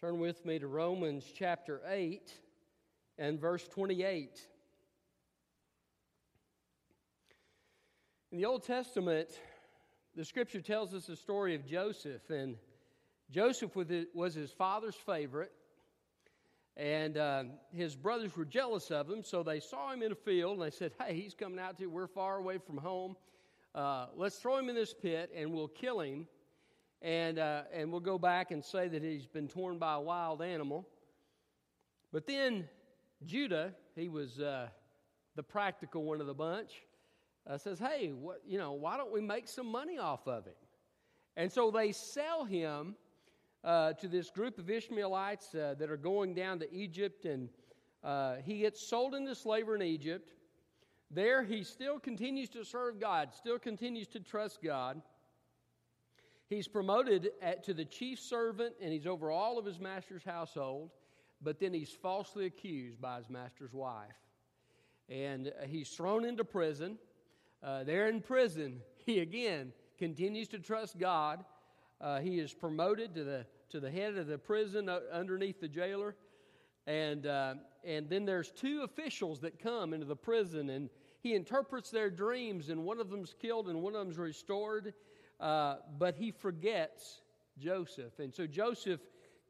Turn with me to Romans chapter 8 and verse 28. In the Old Testament, the scripture tells us the story of Joseph, and Joseph was his father's favorite, and uh, his brothers were jealous of him, so they saw him in a field and they said, Hey, he's coming out to, we're far away from home. Uh, let's throw him in this pit and we'll kill him and, uh, and we'll go back and say that he's been torn by a wild animal. But then Judah, he was uh, the practical one of the bunch, uh, says, "Hey, what, you know, why don't we make some money off of him?" And so they sell him uh, to this group of Ishmaelites uh, that are going down to Egypt, and uh, he gets sold into slavery in Egypt. There, he still continues to serve God, still continues to trust God. He's promoted at, to the chief servant, and he's over all of his master's household, but then he's falsely accused by his master's wife. And uh, he's thrown into prison. Uh, there in prison, he again continues to trust God. Uh, he is promoted to the, to the head of the prison uh, underneath the jailer. And, uh, and then there's two officials that come into the prison, and he interprets their dreams, and one of them's killed and one of them's restored. Uh, but he forgets Joseph. And so Joseph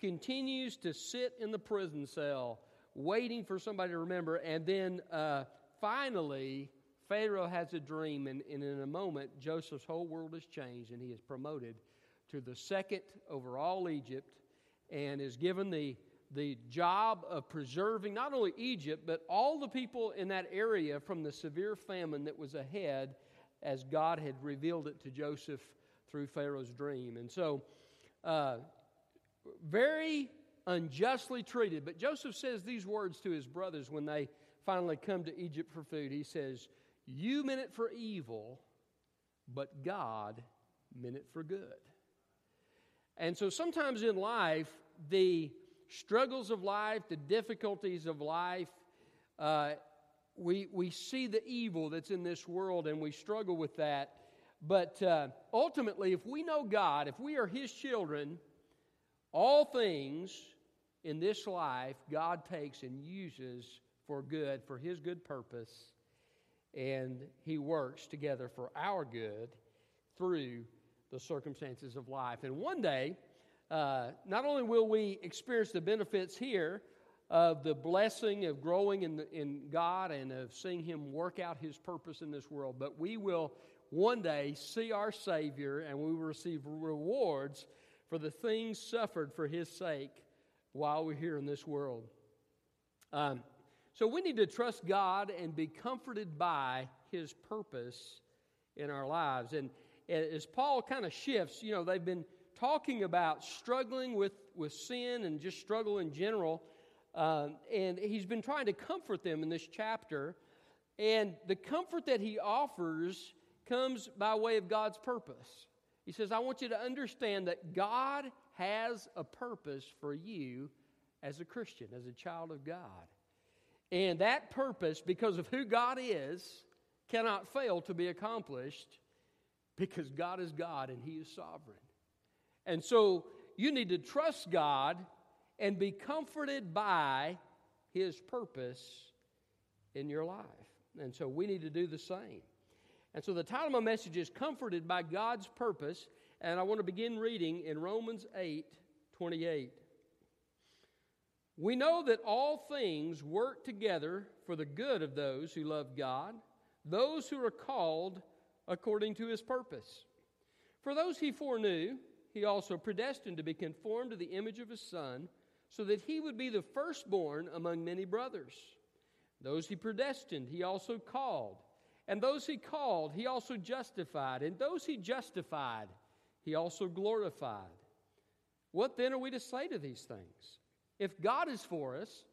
continues to sit in the prison cell, waiting for somebody to remember. And then uh, finally, Pharaoh has a dream, and, and in a moment, Joseph's whole world has changed, and he is promoted to the second over all Egypt and is given the, the job of preserving not only Egypt, but all the people in that area from the severe famine that was ahead as God had revealed it to Joseph through Pharaoh's dream. And so, uh, very unjustly treated. But Joseph says these words to his brothers when they finally come to Egypt for food. He says, You meant it for evil, but God meant it for good. And so sometimes in life, the struggles of life, the difficulties of life, uh, we, we see the evil that's in this world and we struggle with that. But uh, ultimately, if we know God, if we are His children, all things in this life God takes and uses for good, for His good purpose, and He works together for our good through the circumstances of life. And one day, uh, not only will we experience the benefits here of the blessing of growing in, the, in God and of seeing Him work out His purpose in this world, but we will one day see our Savior and we will receive rewards for the things suffered for His sake while we're here in this world. Um, so we need to trust God and be comforted by His purpose in our lives. And as Paul kind of shifts, you know, they've been talking about struggling with, with sin and just struggle in general. Um, and he's been trying to comfort them in this chapter. And the comfort that he offers comes by way of God's purpose. He says, I want you to understand that God has a purpose for you as a Christian, as a child of God. And that purpose, because of who God is, cannot fail to be accomplished because God is God and He is sovereign. And so you need to trust God and be comforted by His purpose in your life. And so we need to do the same. And so the title of my message is Comforted by God's Purpose. And I want to begin reading in Romans 8 28. We know that all things work together for the good of those who love God, those who are called according to his purpose. For those he foreknew, he also predestined to be conformed to the image of his Son, so that he would be the firstborn among many brothers. Those he predestined, he also called. And those he called, he also justified. And those he justified, he also glorified. What then are we to say to these things? If God is for us,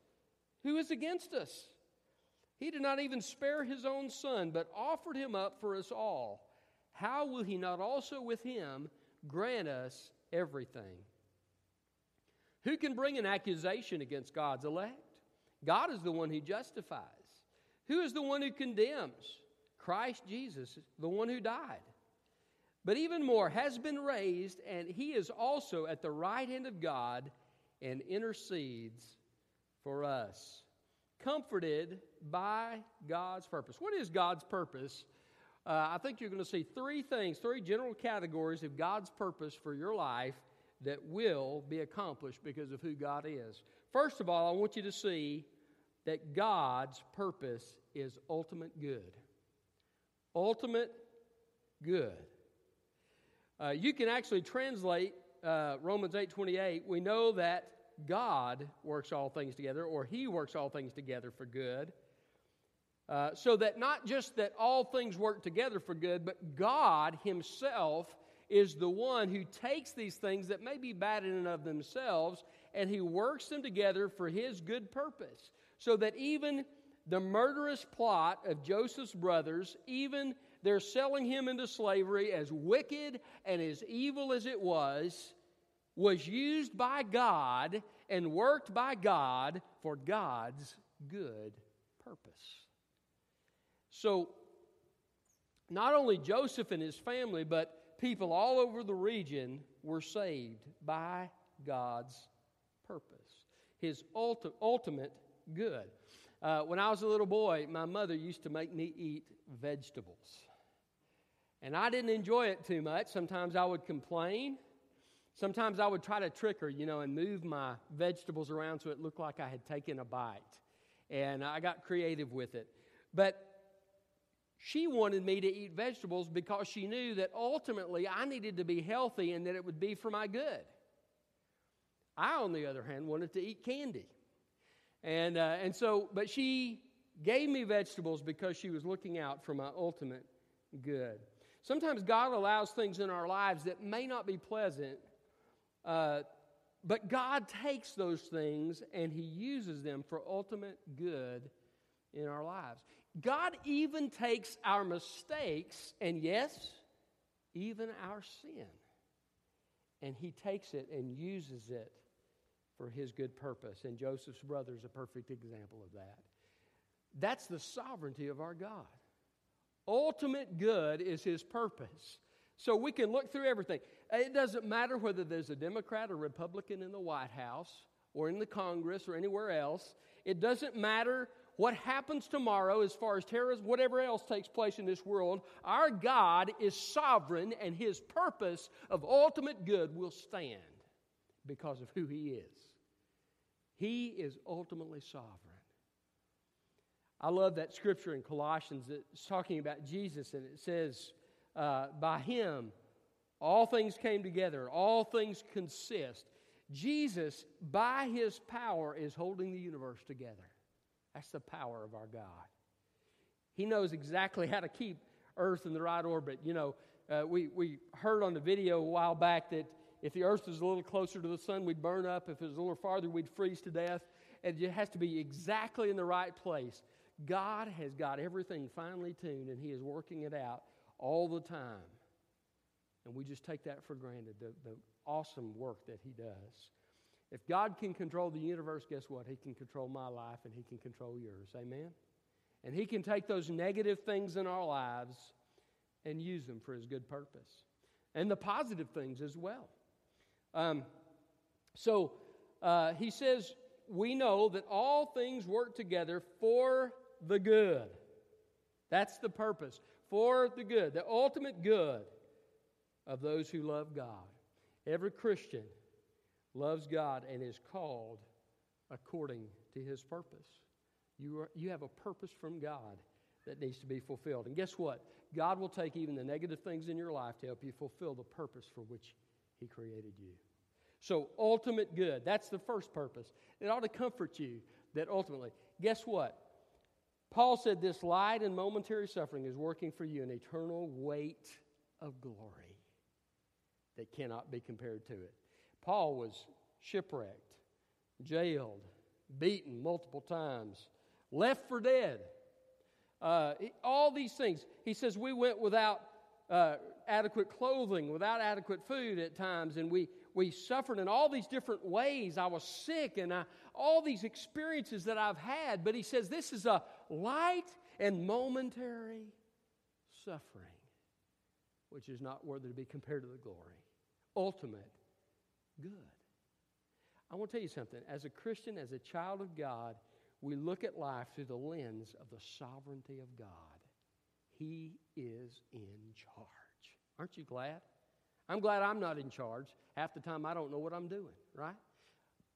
who is against us? He did not even spare his own son, but offered him up for us all. How will he not also with him grant us everything? Who can bring an accusation against God's elect? God is the one who justifies. Who is the one who condemns? Christ Jesus, the one who died. But even more, has been raised, and he is also at the right hand of God, and intercedes for us. Comforted by God's purpose. What is God's purpose? Uh, I think you're going to see three things, three general categories of God's purpose for your life that will be accomplished because of who God is. First of all, I want you to see that God's purpose is ultimate good. Ultimate good. Uh, you can actually translate uh, Romans 8:28. We know that God works all things together, or He works all things together for good. Uh, so that not just that all things work together for good, but God Himself is the one who takes these things that may be bad in and of themselves and He works them together for His good purpose. So that even the murderous plot of Joseph's brothers, even they're selling him into slavery, as wicked and as evil as it was, was used by God and worked by God for God's good purpose. So, not only Joseph and his family, but people all over the region were saved by God's purpose, his ulti- ultimate good. Uh, when I was a little boy, my mother used to make me eat vegetables. And I didn't enjoy it too much. Sometimes I would complain. Sometimes I would try to trick her, you know, and move my vegetables around so it looked like I had taken a bite. And I got creative with it. But she wanted me to eat vegetables because she knew that ultimately I needed to be healthy and that it would be for my good. I, on the other hand, wanted to eat candy. And, uh, and so, but she gave me vegetables because she was looking out for my ultimate good. Sometimes God allows things in our lives that may not be pleasant uh, but God takes those things and He uses them for ultimate good in our lives. God even takes our mistakes and, yes, even our sin, and He takes it and uses it for His good purpose. And Joseph's brother is a perfect example of that. That's the sovereignty of our God. Ultimate good is His purpose. So we can look through everything. It doesn't matter whether there's a Democrat or Republican in the White House or in the Congress or anywhere else. It doesn't matter what happens tomorrow as far as terrorism, whatever else takes place in this world. Our God is sovereign and his purpose of ultimate good will stand because of who he is. He is ultimately sovereign. I love that scripture in Colossians that's talking about Jesus, and it says, uh, By him, all things came together, all things consist. Jesus, by his power, is holding the universe together. That's the power of our God. He knows exactly how to keep Earth in the right orbit. You know, uh, we, we heard on the video a while back that if the Earth was a little closer to the sun, we'd burn up. If it was a little farther, we'd freeze to death. And it has to be exactly in the right place. God has got everything finely tuned, and He is working it out all the time. And we just take that for granted, the, the awesome work that He does. If God can control the universe, guess what? He can control my life and He can control yours. Amen? And He can take those negative things in our lives and use them for His good purpose. And the positive things as well. Um, so uh, He says, We know that all things work together for the good. That's the purpose. For the good, the ultimate good of those who love God. Every Christian loves God and is called according to his purpose. You, are, you have a purpose from God that needs to be fulfilled. And guess what? God will take even the negative things in your life to help you fulfill the purpose for which he created you. So, ultimate good, that's the first purpose. It ought to comfort you that ultimately, guess what? Paul said this light and momentary suffering is working for you an eternal weight of glory that cannot be compared to it. Paul was shipwrecked, jailed, beaten multiple times, left for dead. Uh, all these things. He says we went without uh, adequate clothing, without adequate food at times, and we, we suffered in all these different ways. I was sick, and I, all these experiences that I've had. But he says this is a light and momentary suffering, which is not worthy to be compared to the glory ultimate good. I want to tell you something. As a Christian, as a child of God, we look at life through the lens of the sovereignty of God. He is in charge. Aren't you glad? I'm glad I'm not in charge. Half the time I don't know what I'm doing, right?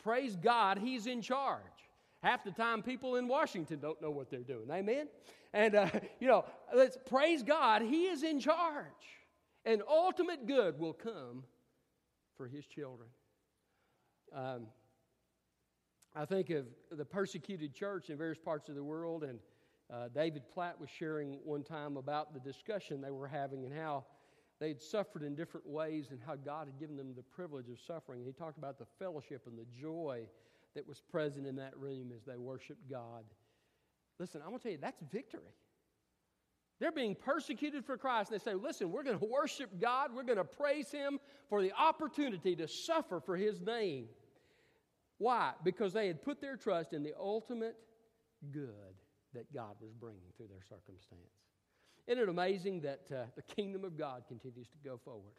Praise God, He's in charge. Half the time people in Washington don't know what they're doing. Amen? And, uh, you know, let's praise God, He is in charge. And ultimate good will come for His children. Um, I think of the persecuted church in various parts of the world, and uh, David Platt was sharing one time about the discussion they were having and how they'd suffered in different ways and how God had given them the privilege of suffering. He talked about the fellowship and the joy that was present in that room as they worshiped God. Listen, I want to tell you, that's victory. They're being persecuted for Christ, and they say, Listen, we're going to worship God, we're going to praise Him for the opportunity to suffer for His name. Why? Because they had put their trust in the ultimate good that God was bringing through their circumstance. Isn't it amazing that uh, the kingdom of God continues to go forward?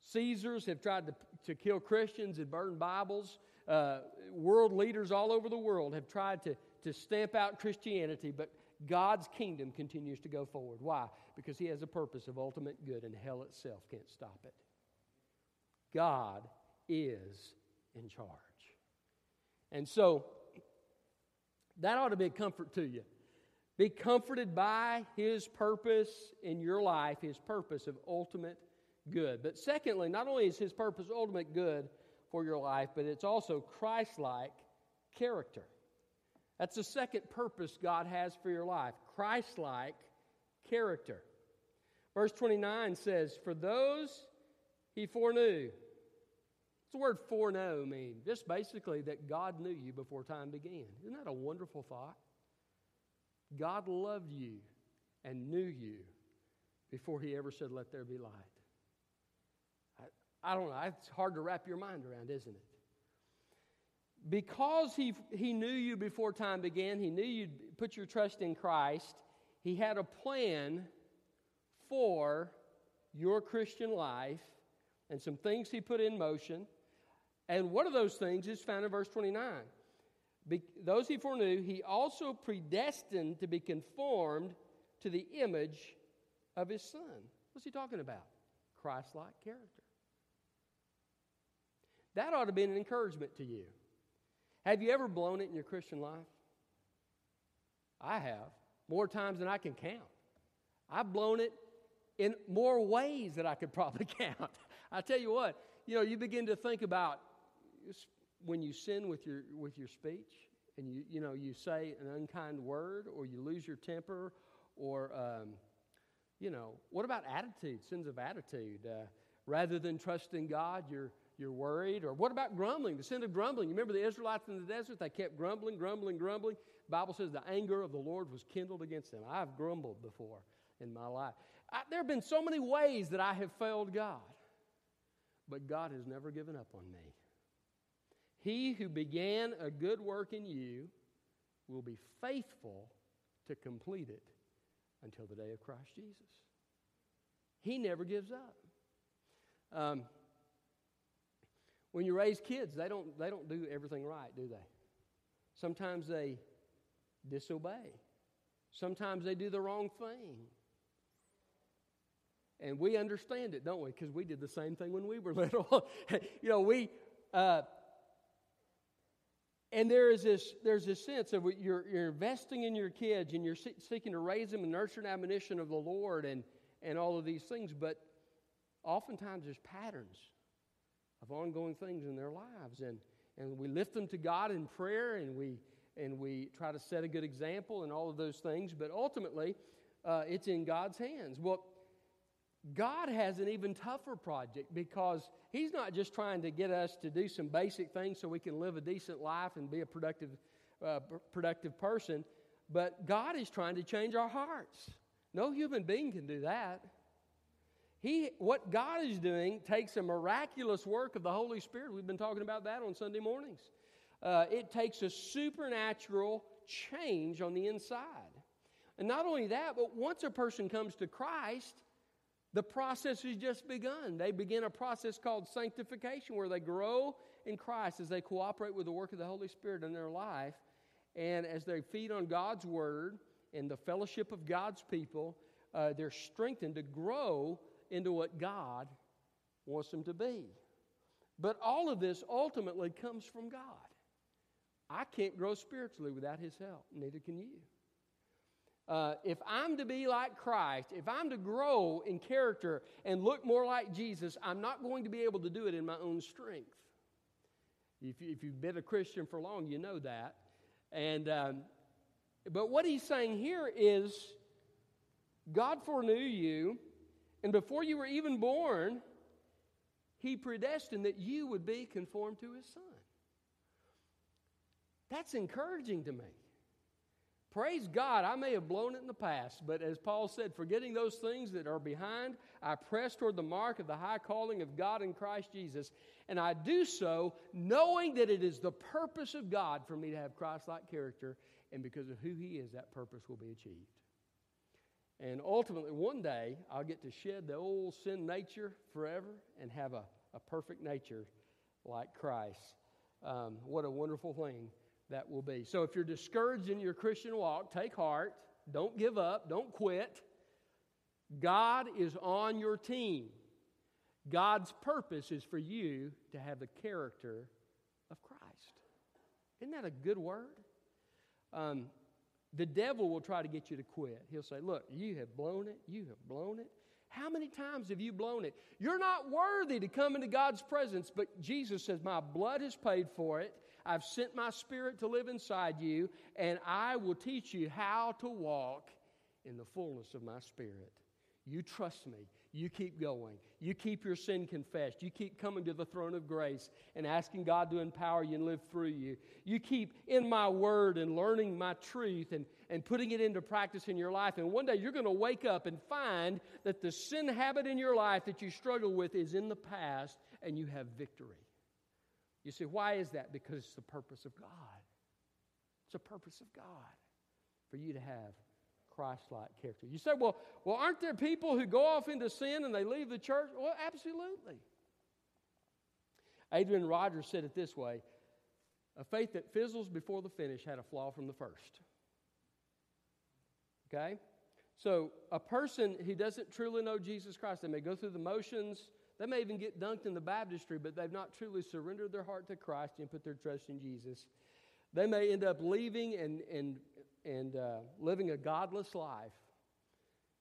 Caesars have tried to, to kill Christians and burn Bibles. Uh, world leaders all over the world have tried to, to stamp out Christianity, but God's kingdom continues to go forward. Why? Because He has a purpose of ultimate good, and hell itself can't stop it. God is in charge. And so, that ought to be a comfort to you. Be comforted by His purpose in your life, His purpose of ultimate good. But secondly, not only is His purpose ultimate good for your life, but it's also Christ like character. That's the second purpose God has for your life Christ like character. Verse 29 says, For those he foreknew. What's the word foreknow mean? Just basically that God knew you before time began. Isn't that a wonderful thought? God loved you and knew you before he ever said, Let there be light. I, I don't know. It's hard to wrap your mind around, isn't it? Because he, he knew you before time began, he knew you'd put your trust in Christ, he had a plan for your Christian life and some things he put in motion. And one of those things is found in verse 29. Be, those he foreknew, he also predestined to be conformed to the image of his son. What's he talking about? Christ like character. That ought to be an encouragement to you. Have you ever blown it in your Christian life? I have, more times than I can count. I've blown it in more ways than I could probably count. I tell you what, you know, you begin to think about when you sin with your with your speech and you you know you say an unkind word or you lose your temper or um, you know what about attitude sins of attitude uh, rather than trusting god you're you're worried? Or what about grumbling? The sin of grumbling. You remember the israelites in the desert? They kept grumbling grumbling grumbling. The bible says the anger of the lord was kindled against them. I've grumbled before in my life. I, there have been so many ways that i have failed god but god has never given up on me. He who began a good work in you will be faithful to complete it until the day of Christ Jesus. He never gives up. Um, when you raise kids, they don't, they don't do everything right, do they? Sometimes they disobey. Sometimes they do the wrong thing. And we understand it, don't we? Because we did the same thing when we were little. you know, we, uh, and there is this, there's this sense of you're, you're investing in your kids and you're seeking to raise them in nurture and admonition of the Lord and, and all of these things, but oftentimes there's patterns of ongoing things in their lives. And, and we lift them to God in prayer and we, and we try to set a good example and all of those things, but ultimately uh, it's in God's hands. Well, God has an even tougher project because He's not just trying to get us to do some basic things so we can live a decent life and be a productive, uh, productive person, but God is trying to change our hearts. No human being can do that. He, what God is doing takes a miraculous work of the Holy Spirit. We've been talking about that on Sunday mornings. Uh, it takes a supernatural change on the inside. And not only that, but once a person comes to Christ, The process has just begun. They begin a process called sanctification where they grow in Christ as they cooperate with the work of the Holy Spirit in their life. And as they feed on God's Word and the fellowship of God's people, uh, they're strengthened to grow into what God wants them to be. But all of this ultimately comes from God. I can't grow spiritually without His help, neither can you. Uh, if I'm to be like Christ, if I'm to grow in character and look more like Jesus, I'm not going to be able to do it in my own strength. If, if you've been a Christian for long, you know that. And um, but what he's saying here is, God foreknew you, and before you were even born, He predestined that you would be conformed to His Son. That's encouraging to me. Praise God, I may have blown it in the past, but as Paul said, forgetting those things that are behind, I press toward the mark of the high calling of God in Christ Jesus. And I do so knowing that it is the purpose of God for me to have Christ like character, and because of who He is, that purpose will be achieved. And ultimately, one day, I'll get to shed the old sin nature forever and have a, a perfect nature like Christ. Um, what a wonderful thing that will be. So if you're discouraged in your Christian walk, take heart. Don't give up. Don't quit. God is on your team. God's purpose is for you to have the character of Christ. Isn't that a good word? Um, the devil will try to get you to quit. He'll say, Look, you have blown it. You have blown it. How many times have you blown it? You're not worthy to come into God's presence, but Jesus says, My blood has paid for it. I've sent my spirit to live inside you, and I will teach you how to walk in the fullness of my spirit. You trust me. You keep going. You keep your sin confessed. You keep coming to the throne of grace and asking God to empower you and live through you. You keep in my word and learning my truth and, and putting it into practice in your life. And one day you're going to wake up and find that the sin habit in your life that you struggle with is in the past and you have victory. You say, why is that? Because it's the purpose of God. It's the purpose of God for you to have Christ like character. You say, well, well, aren't there people who go off into sin and they leave the church? Well, absolutely. Adrian Rogers said it this way a faith that fizzles before the finish had a flaw from the first. Okay? So, a person who doesn't truly know Jesus Christ, they may go through the motions, they may even get dunked in the baptistry, but they've not truly surrendered their heart to Christ and put their trust in Jesus. They may end up leaving and, and, and uh, living a godless life.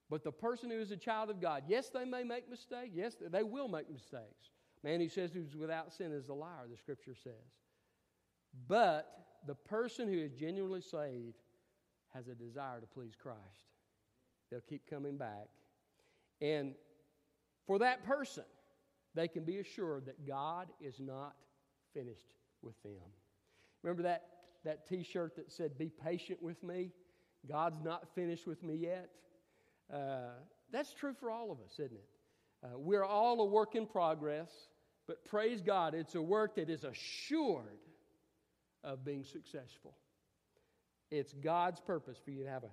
But the person who is a child of God, yes, they may make mistakes. Yes, they will make mistakes. Man who says who's without sin is a liar, the scripture says. But the person who is genuinely saved has a desire to please Christ. They'll keep coming back. And for that person, they can be assured that God is not finished with them. Remember that, that t shirt that said, Be patient with me? God's not finished with me yet? Uh, that's true for all of us, isn't it? Uh, we're all a work in progress, but praise God, it's a work that is assured of being successful. It's God's purpose for you to have a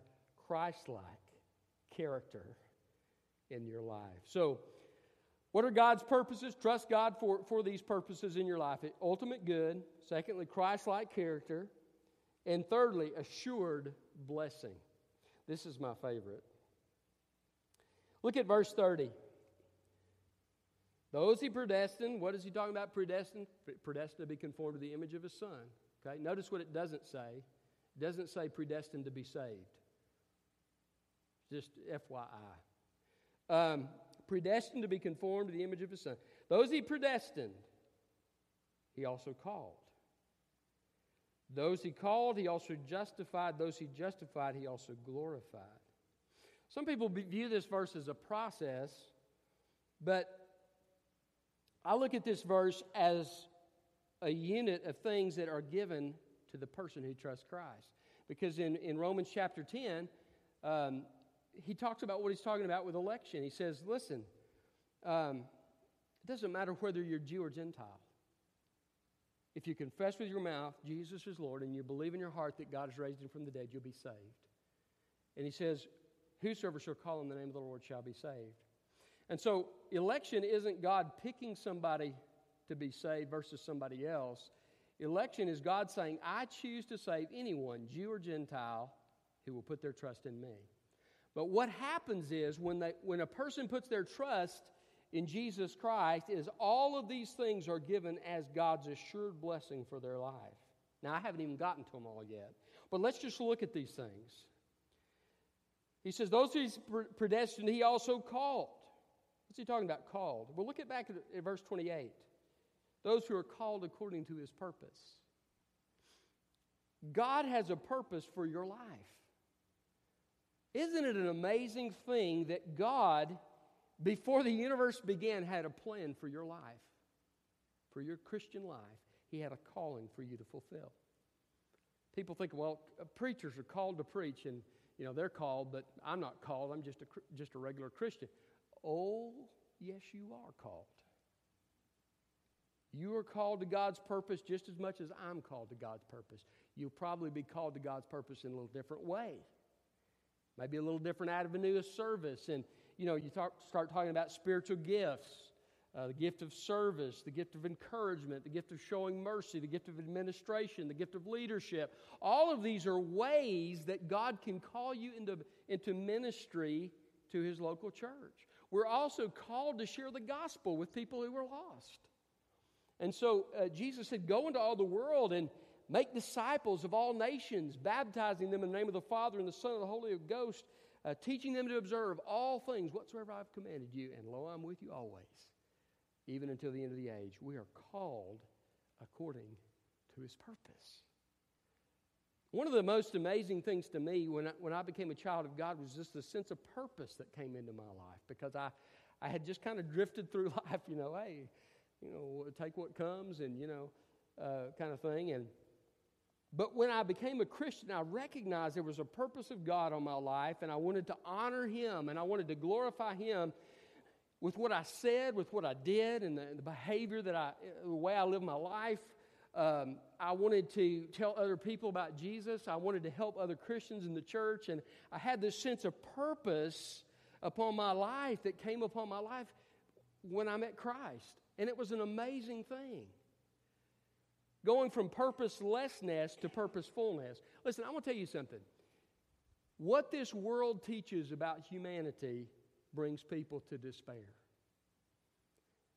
Christ like character in your life. So, what are God's purposes? Trust God for, for these purposes in your life. Ultimate good. Secondly, Christ like character. And thirdly, assured blessing. This is my favorite. Look at verse 30. Those he predestined, what is he talking about predestined? Predestined to be conformed to the image of his son. Okay, notice what it doesn't say. It doesn't say predestined to be saved. Just FYI. Um, predestined to be conformed to the image of his son. Those he predestined, he also called. Those he called, he also justified. Those he justified, he also glorified. Some people view this verse as a process, but I look at this verse as a unit of things that are given to the person who trusts Christ. Because in, in Romans chapter 10, um, he talks about what he's talking about with election. He says, listen, um, it doesn't matter whether you're Jew or Gentile. If you confess with your mouth Jesus is Lord and you believe in your heart that God has raised him from the dead, you'll be saved. And he says, Whosoever shall call on the name of the Lord shall be saved. And so, election isn't God picking somebody to be saved versus somebody else. Election is God saying, I choose to save anyone, Jew or Gentile, who will put their trust in me. But what happens is when, they, when a person puts their trust in Jesus Christ, is all of these things are given as God's assured blessing for their life. Now, I haven't even gotten to them all yet. But let's just look at these things. He says, Those who he's predestined, he also called. What's he talking about, called? Well, look at back at, verse 28. Those who are called according to his purpose. God has a purpose for your life. Isn't it an amazing thing that God, before the universe began, had a plan for your life, for your Christian life? He had a calling for you to fulfill. People think, well, preachers are called to preach, and you know they're called, but I'm not called. I'm just a just a regular Christian. Oh, yes, you are called. You are called to God's purpose just as much as I'm called to God's purpose. You'll probably be called to God's purpose in a little different way. Maybe a little different avenue of service. And, you know, you talk, start talking about spiritual gifts uh, the gift of service, the gift of encouragement, the gift of showing mercy, the gift of administration, the gift of leadership. All of these are ways that God can call you into, into ministry to His local church. We're also called to share the gospel with people who are lost. And so uh, Jesus said, Go into all the world and make disciples of all nations, baptizing them in the name of the Father and the Son and the Holy Ghost, uh, teaching them to observe all things whatsoever I've commanded you. And lo, I'm with you always, even until the end of the age. We are called according to his purpose. One of the most amazing things to me when I, when I became a child of God was just the sense of purpose that came into my life because I, I had just kind of drifted through life, you know, hey, you know, take what comes and, you know, uh, kind of thing. And, but when I became a Christian, I recognized there was a purpose of God on my life and I wanted to honor Him and I wanted to glorify Him with what I said, with what I did, and the, the behavior that I, the way I live my life. Um, I wanted to tell other people about Jesus. I wanted to help other Christians in the church. And I had this sense of purpose upon my life that came upon my life when I met Christ. And it was an amazing thing. Going from purposelessness to purposefulness. Listen, I want to tell you something. What this world teaches about humanity brings people to despair.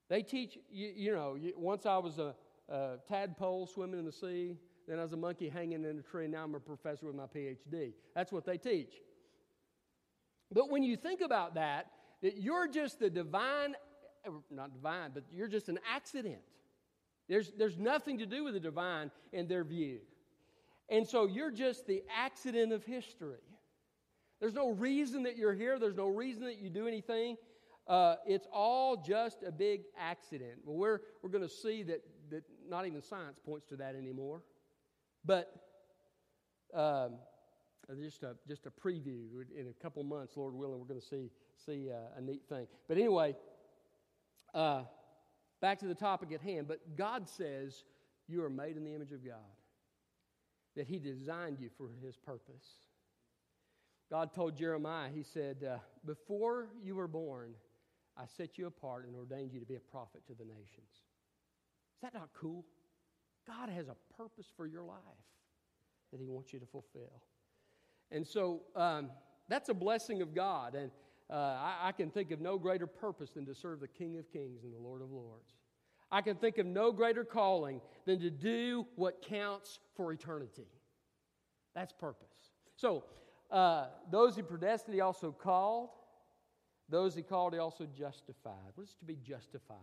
They teach, you, you know, once I was a, a tadpole swimming in the sea. Then I was a monkey hanging in a tree. Now I'm a professor with my PhD. That's what they teach. But when you think about that, that you're just the divine, eh, not divine, but you're just an accident. There's, there's nothing to do with the divine in their view. And so you're just the accident of history. There's no reason that you're here, there's no reason that you do anything. Uh, it's all just a big accident. Well, we're, we're going to see that that not even science points to that anymore. But um, just a just a preview. In a couple months, Lord willing, we're going to see see uh, a neat thing. But anyway, uh, back to the topic at hand. But God says you are made in the image of God. That He designed you for His purpose. God told Jeremiah, He said, uh, "Before you were born, I set you apart and ordained you to be a prophet to the nations." Is that not cool? God has a purpose for your life that He wants you to fulfill. And so um, that's a blessing of God. And uh, I, I can think of no greater purpose than to serve the King of Kings and the Lord of Lords. I can think of no greater calling than to do what counts for eternity. That's purpose. So, uh, those he predestined, he also called. Those he called, he also justified. What is to be justified?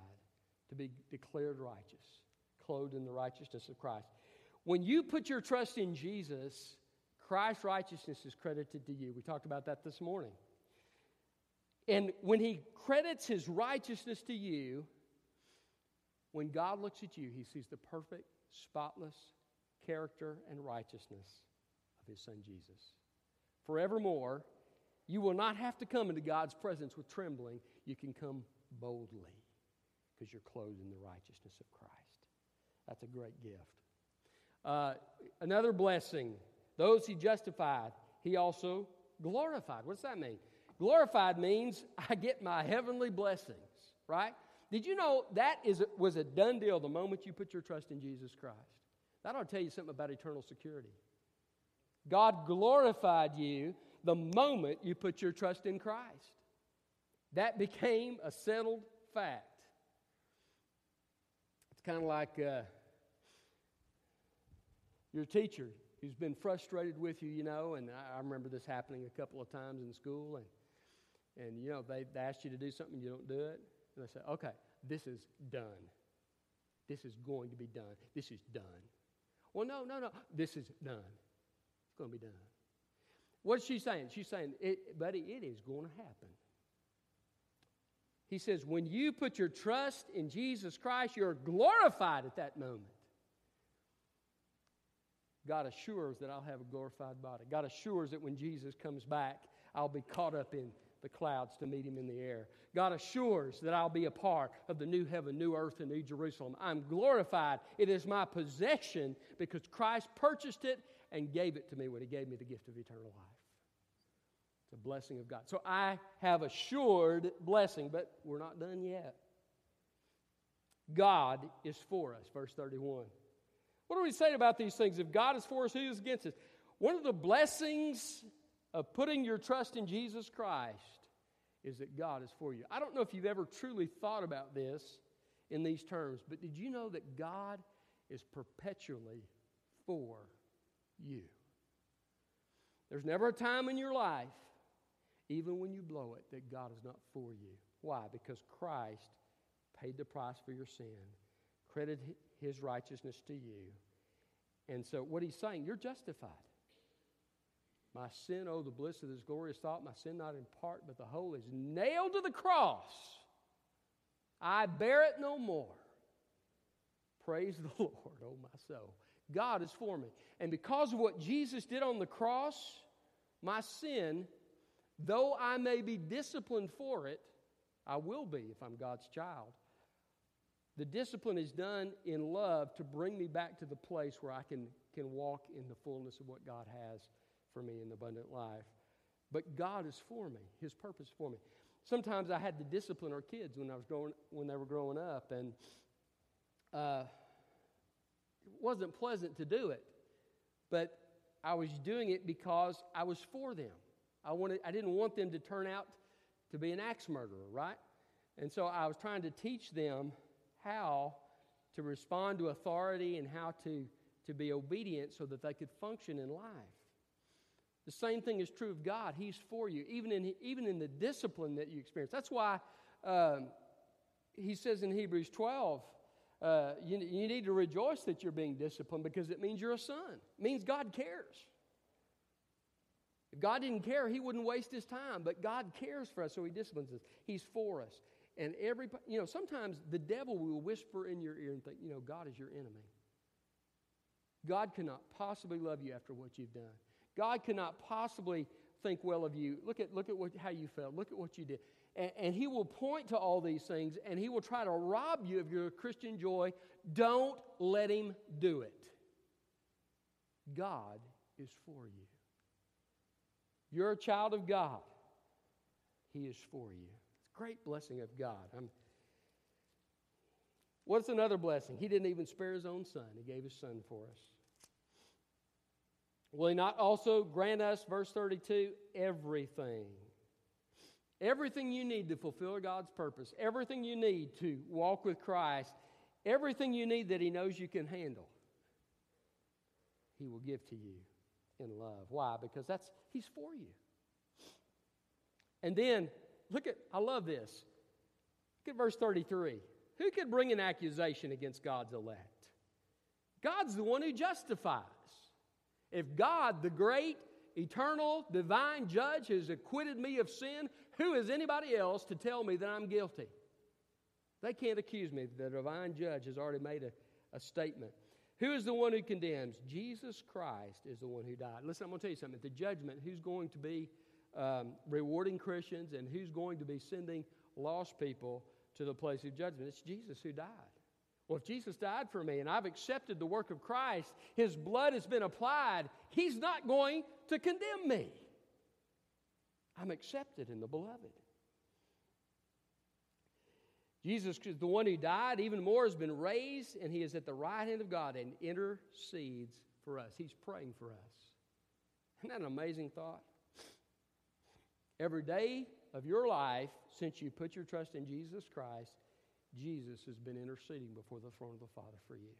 to be declared righteous, clothed in the righteousness of Christ. When you put your trust in Jesus, Christ's righteousness is credited to you. We talked about that this morning. And when he credits his righteousness to you, when God looks at you, he sees the perfect, spotless character and righteousness of his son Jesus. Forevermore, you will not have to come into God's presence with trembling. You can come boldly because you're clothed in the righteousness of Christ. That's a great gift. Uh, another blessing those he justified, he also glorified. What does that mean? Glorified means I get my heavenly blessings, right? Did you know that is, was a done deal the moment you put your trust in Jesus Christ? That ought to tell you something about eternal security. God glorified you the moment you put your trust in Christ. That became a settled fact. It's kind of like uh, your teacher who's been frustrated with you, you know, and I, remember this happening a couple of times in school, and, and you know, they, they ask you to do something, you don't do it, and they say, okay, this is done. This is going to be done. This is done. Well, no, no, no, this is done. It's going to be done. What's she saying? She's saying, it, buddy, it is going to happen. He says, when you put your trust in Jesus Christ, you're glorified at that moment. God assures that I'll have a glorified body. God assures that when Jesus comes back, I'll be caught up in the clouds to meet him in the air. God assures that I'll be a part of the new heaven, new earth, and new Jerusalem. I'm glorified. It is my possession because Christ purchased it and gave it to me when he gave me the gift of eternal life. It's a blessing of God. So I have assured blessing, but we're not done yet. God is for us, verse 31. What do we say about these things? If God is for us, who is against us? One of the blessings of putting your trust in Jesus Christ is that God is for you. I don't know if you've ever truly thought about this in these terms, but did you know that God is perpetually for you? There's never a time in your life, even when you blow it, that God is not for you. Why? Because Christ paid the price for your sin, credited his righteousness to you. And so, what he's saying, you're justified. My sin, oh, the bliss of this glorious thought, my sin not in part, but the whole, is nailed to the cross. I bear it no more. Praise the Lord, oh my soul. God is for me. And because of what Jesus did on the cross, my sin, though I may be disciplined for it, I will be if I'm God's child. The discipline is done in love to bring me back to the place where I can, can walk in the fullness of what God has for me in abundant life. But God is for me, His purpose for me. Sometimes I had to discipline our kids when I was growing, when they were growing up, and uh, it wasn't pleasant to do it. But I was doing it because I was for them. I wanted, I didn't want them to turn out to be an axe murderer, right? And so I was trying to teach them how to respond to authority and how to, to be obedient so that they could function in life. The same thing is true of God. He's for you, even in, even in the discipline that you experience. That's why um, he says in Hebrews 12, uh, you, you need to rejoice that you're being disciplined because it means you're a son. It means God cares. If God didn't care, He wouldn't waste His time. But God cares for us, so He disciplines us. He's for us. And every, you know, sometimes the devil will whisper in your ear and think, you know, God is your enemy. God cannot possibly love you after what you've done. God cannot possibly think well of you. Look at, look at what, how you felt. Look at what you did. And, and He will point to all these things and He will try to rob you of your Christian joy. Don't let Him do it. God is for you. You're a child of God, He is for you It's a great blessing of God. I'm, what's another blessing? He didn't even spare his own son, he gave his son for us. Will he not also grant us, verse 32, everything? Everything you need to fulfill God's purpose, everything you need to walk with Christ, everything you need that He knows you can handle, He will give to you in love. Why? Because that's He's for you. And then Look at, I love this. Look at verse 33. Who could bring an accusation against God's elect? God's the one who justifies. If God, the great, eternal, divine judge, has acquitted me of sin, who is anybody else to tell me that I'm guilty? They can't accuse me. The divine judge has already made a, a statement. Who is the one who condemns? Jesus Christ is the one who died. Listen, I'm going to tell you something. At the judgment, who's going to be um, rewarding Christians and who's going to be sending lost people to the place of judgment. It's Jesus who died. Well, if Jesus died for me and I've accepted the work of Christ, his blood has been applied, he's not going to condemn me. I'm accepted in the beloved. Jesus the one who died, even more, has been raised, and he is at the right hand of God and intercedes for us. He's praying for us. Isn't that an amazing thought? Every day of your life, since you put your trust in Jesus Christ, Jesus has been interceding before the throne of the Father for you.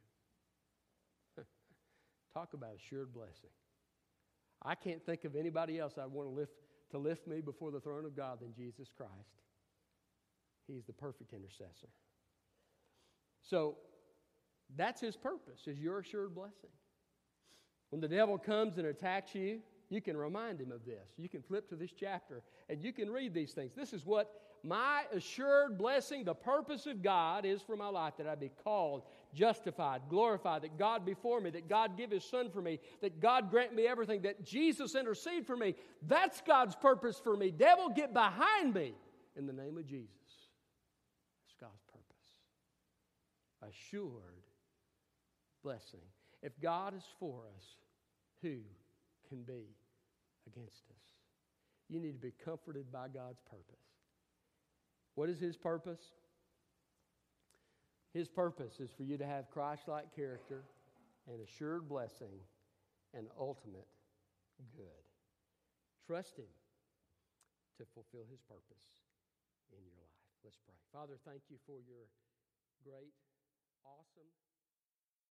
Talk about assured blessing. I can't think of anybody else I'd want to lift, to lift me before the throne of God than Jesus Christ. He's the perfect intercessor. So that's his purpose, is your assured blessing. When the devil comes and attacks you, you can remind him of this. You can flip to this chapter and you can read these things. This is what my assured blessing, the purpose of God is for my life that I be called, justified, glorified, that God be for me, that God give His Son for me, that God grant me everything, that Jesus intercede for me. That's God's purpose for me. Devil, get behind me in the name of Jesus. That's God's purpose. Assured blessing. If God is for us, who can be against us? You need to be comforted by God's purpose. What is His purpose? His purpose is for you to have Christ like character and assured blessing and ultimate good. Trust Him to fulfill His purpose in your life. Let's pray. Father, thank you for your great, awesome,